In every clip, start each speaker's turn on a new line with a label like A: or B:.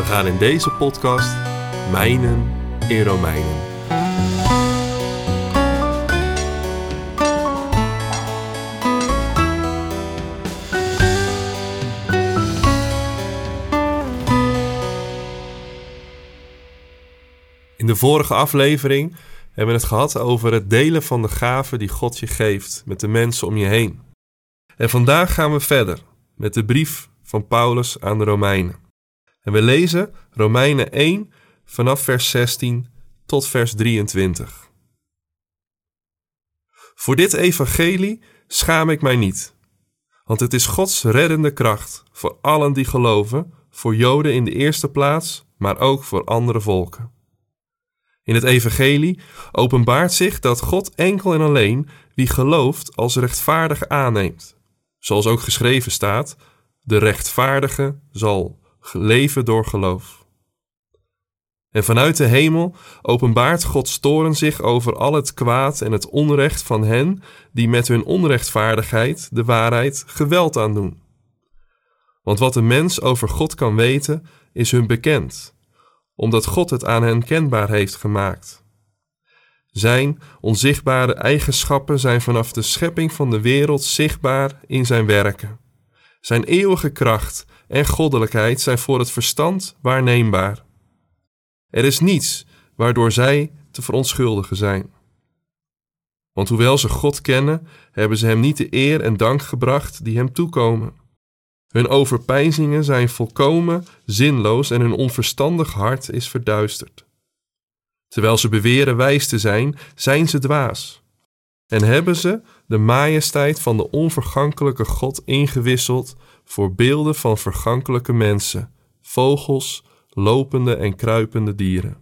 A: We gaan in deze podcast mijnen in Romeinen. In de vorige aflevering hebben we het gehad over het delen van de gaven die God je geeft met de mensen om je heen. En vandaag gaan we verder met de brief van Paulus aan de Romeinen. En we lezen Romeinen 1 vanaf vers 16 tot vers 23. Voor dit evangelie schaam ik mij niet, want het is Gods reddende kracht voor allen die geloven, voor Joden in de eerste plaats, maar ook voor andere volken. In het evangelie openbaart zich dat God enkel en alleen wie gelooft als rechtvaardig aanneemt. Zoals ook geschreven staat, de rechtvaardige zal leven door geloof. En vanuit de hemel openbaart Gods toren zich over al het kwaad en het onrecht van hen die met hun onrechtvaardigheid de waarheid geweld aandoen. Want wat een mens over God kan weten, is hun bekend omdat God het aan hen kenbaar heeft gemaakt. Zijn onzichtbare eigenschappen zijn vanaf de schepping van de wereld zichtbaar in zijn werken. Zijn eeuwige kracht en goddelijkheid zijn voor het verstand waarneembaar. Er is niets waardoor zij te verontschuldigen zijn. Want hoewel ze God kennen, hebben ze hem niet de eer en dank gebracht die hem toekomen. Hun overpeinzingen zijn volkomen zinloos en hun onverstandig hart is verduisterd. Terwijl ze beweren wijs te zijn, zijn ze dwaas. En hebben ze de majesteit van de onvergankelijke God ingewisseld voor beelden van vergankelijke mensen, vogels, lopende en kruipende dieren.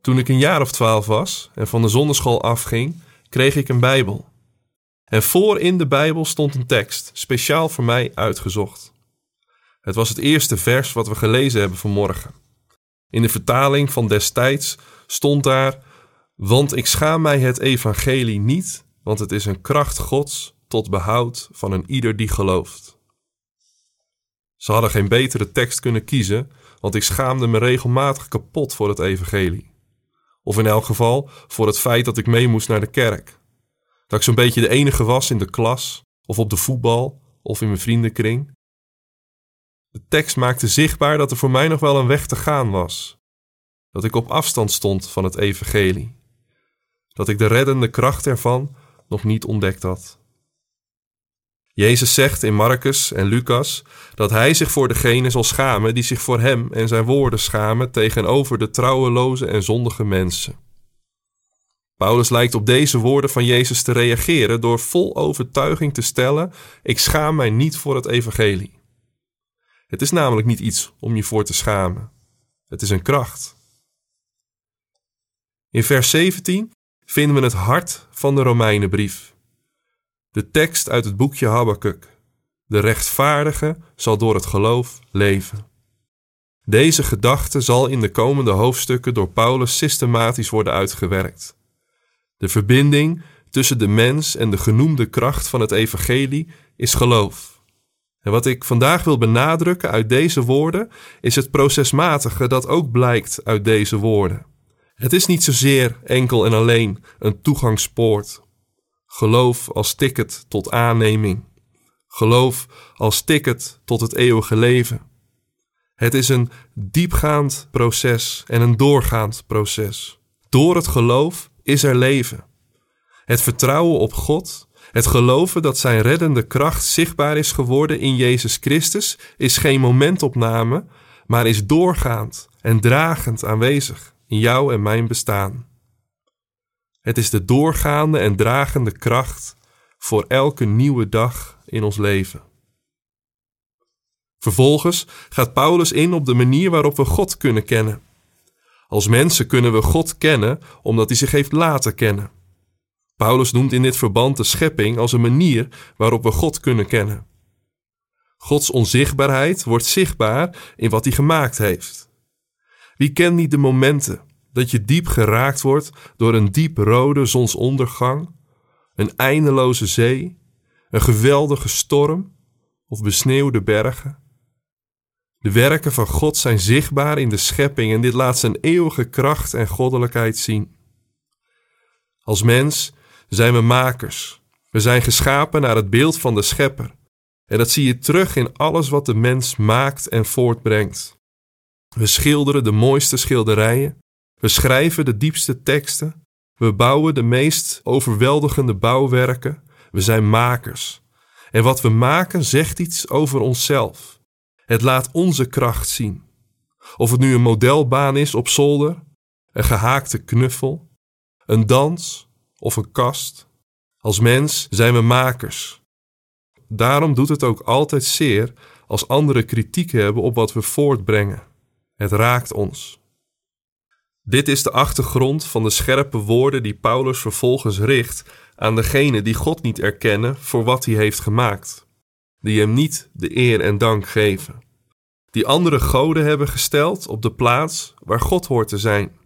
A: Toen ik een jaar of twaalf was en van de zonneschool afging, kreeg ik een Bijbel. En voor in de Bijbel stond een tekst, speciaal voor mij uitgezocht. Het was het eerste vers wat we gelezen hebben vanmorgen. In de vertaling van destijds stond daar: Want ik schaam mij het evangelie niet, want het is een kracht Gods tot behoud van een ieder die gelooft. Ze hadden geen betere tekst kunnen kiezen, want ik schaamde me regelmatig kapot voor het evangelie. Of in elk geval voor het feit dat ik mee moest naar de kerk. Dat ik zo'n beetje de enige was in de klas, of op de voetbal, of in mijn vriendenkring. De tekst maakte zichtbaar dat er voor mij nog wel een weg te gaan was. Dat ik op afstand stond van het evangelie. Dat ik de reddende kracht ervan nog niet ontdekt had. Jezus zegt in Marcus en Lucas dat hij zich voor degene zal schamen die zich voor hem en zijn woorden schamen tegenover de trouweloze en zondige mensen. Paulus lijkt op deze woorden van Jezus te reageren door vol overtuiging te stellen: Ik schaam mij niet voor het evangelie. Het is namelijk niet iets om je voor te schamen. Het is een kracht. In vers 17 vinden we het hart van de Romeinenbrief. De tekst uit het boekje Habakuk. De rechtvaardige zal door het geloof leven. Deze gedachte zal in de komende hoofdstukken door Paulus systematisch worden uitgewerkt. De verbinding tussen de mens en de genoemde kracht van het evangelie is geloof. En wat ik vandaag wil benadrukken uit deze woorden is het procesmatige dat ook blijkt uit deze woorden. Het is niet zozeer enkel en alleen een toegangspoort Geloof als ticket tot aanneming. Geloof als ticket tot het eeuwige leven. Het is een diepgaand proces en een doorgaand proces. Door het geloof is er leven. Het vertrouwen op God Het geloven dat zijn reddende kracht zichtbaar is geworden in Jezus Christus is geen momentopname, maar is doorgaand en dragend aanwezig in jou en mijn bestaan. Het is de doorgaande en dragende kracht voor elke nieuwe dag in ons leven. Vervolgens gaat Paulus in op de manier waarop we God kunnen kennen. Als mensen kunnen we God kennen omdat hij zich heeft laten kennen. Paulus noemt in dit verband de schepping als een manier waarop we God kunnen kennen. Gods onzichtbaarheid wordt zichtbaar in wat hij gemaakt heeft. Wie kent niet de momenten dat je diep geraakt wordt door een diep rode zonsondergang, een eindeloze zee, een geweldige storm of besneeuwde bergen? De werken van God zijn zichtbaar in de schepping en dit laat zijn eeuwige kracht en goddelijkheid zien. Als mens zijn we makers. We zijn geschapen naar het beeld van de Schepper. En dat zie je terug in alles wat de mens maakt en voortbrengt. We schilderen de mooiste schilderijen. We schrijven de diepste teksten. We bouwen de meest overweldigende bouwwerken. We zijn makers. En wat we maken zegt iets over onszelf. Het laat onze kracht zien. Of het nu een modelbaan is op zolder, een gehaakte knuffel, een dans of een kast. Als mens zijn we makers. Daarom doet het ook altijd zeer als anderen kritiek hebben op wat we voortbrengen. Het raakt ons. Dit is de achtergrond van de scherpe woorden die Paulus vervolgens richt aan degenen die God niet erkennen voor wat hij heeft gemaakt die hem niet de eer en dank geven, die andere goden hebben gesteld op de plaats waar God hoort te zijn.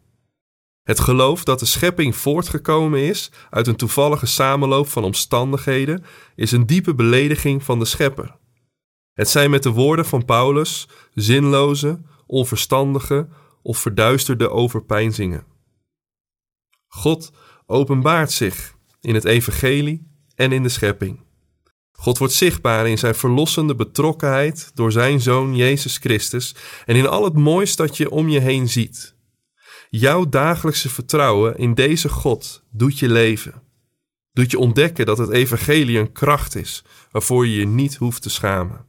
A: Het geloof dat de schepping voortgekomen is uit een toevallige samenloop van omstandigheden is een diepe belediging van de schepper. Het zijn met de woorden van Paulus zinloze, onverstandige of verduisterde overpeinzingen. God openbaart zich in het evangelie en in de schepping. God wordt zichtbaar in zijn verlossende betrokkenheid door zijn zoon Jezus Christus en in al het moois dat je om je heen ziet. Jouw dagelijkse vertrouwen in deze God doet je leven. Doet je ontdekken dat het evangelie een kracht is waarvoor je je niet hoeft te schamen.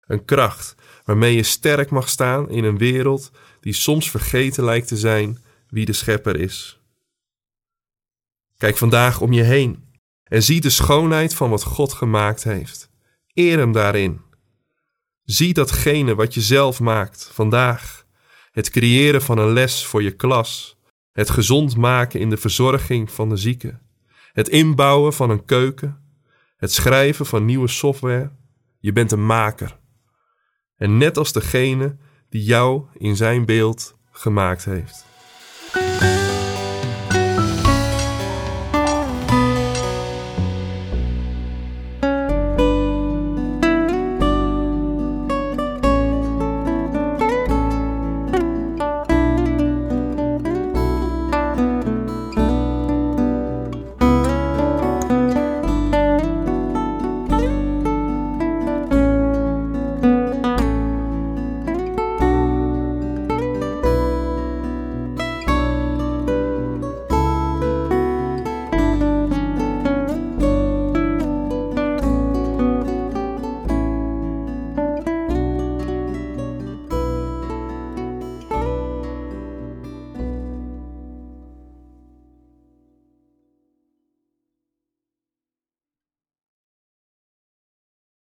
A: Een kracht waarmee je sterk mag staan in een wereld die soms vergeten lijkt te zijn wie de schepper is. Kijk vandaag om je heen en zie de schoonheid van wat God gemaakt heeft. Eer hem daarin. Zie datgene wat je zelf maakt vandaag. Het creëren van een les voor je klas. Het gezond maken in de verzorging van de zieken. Het inbouwen van een keuken. Het schrijven van nieuwe software. Je bent een maker. En net als degene die jou in zijn beeld gemaakt heeft.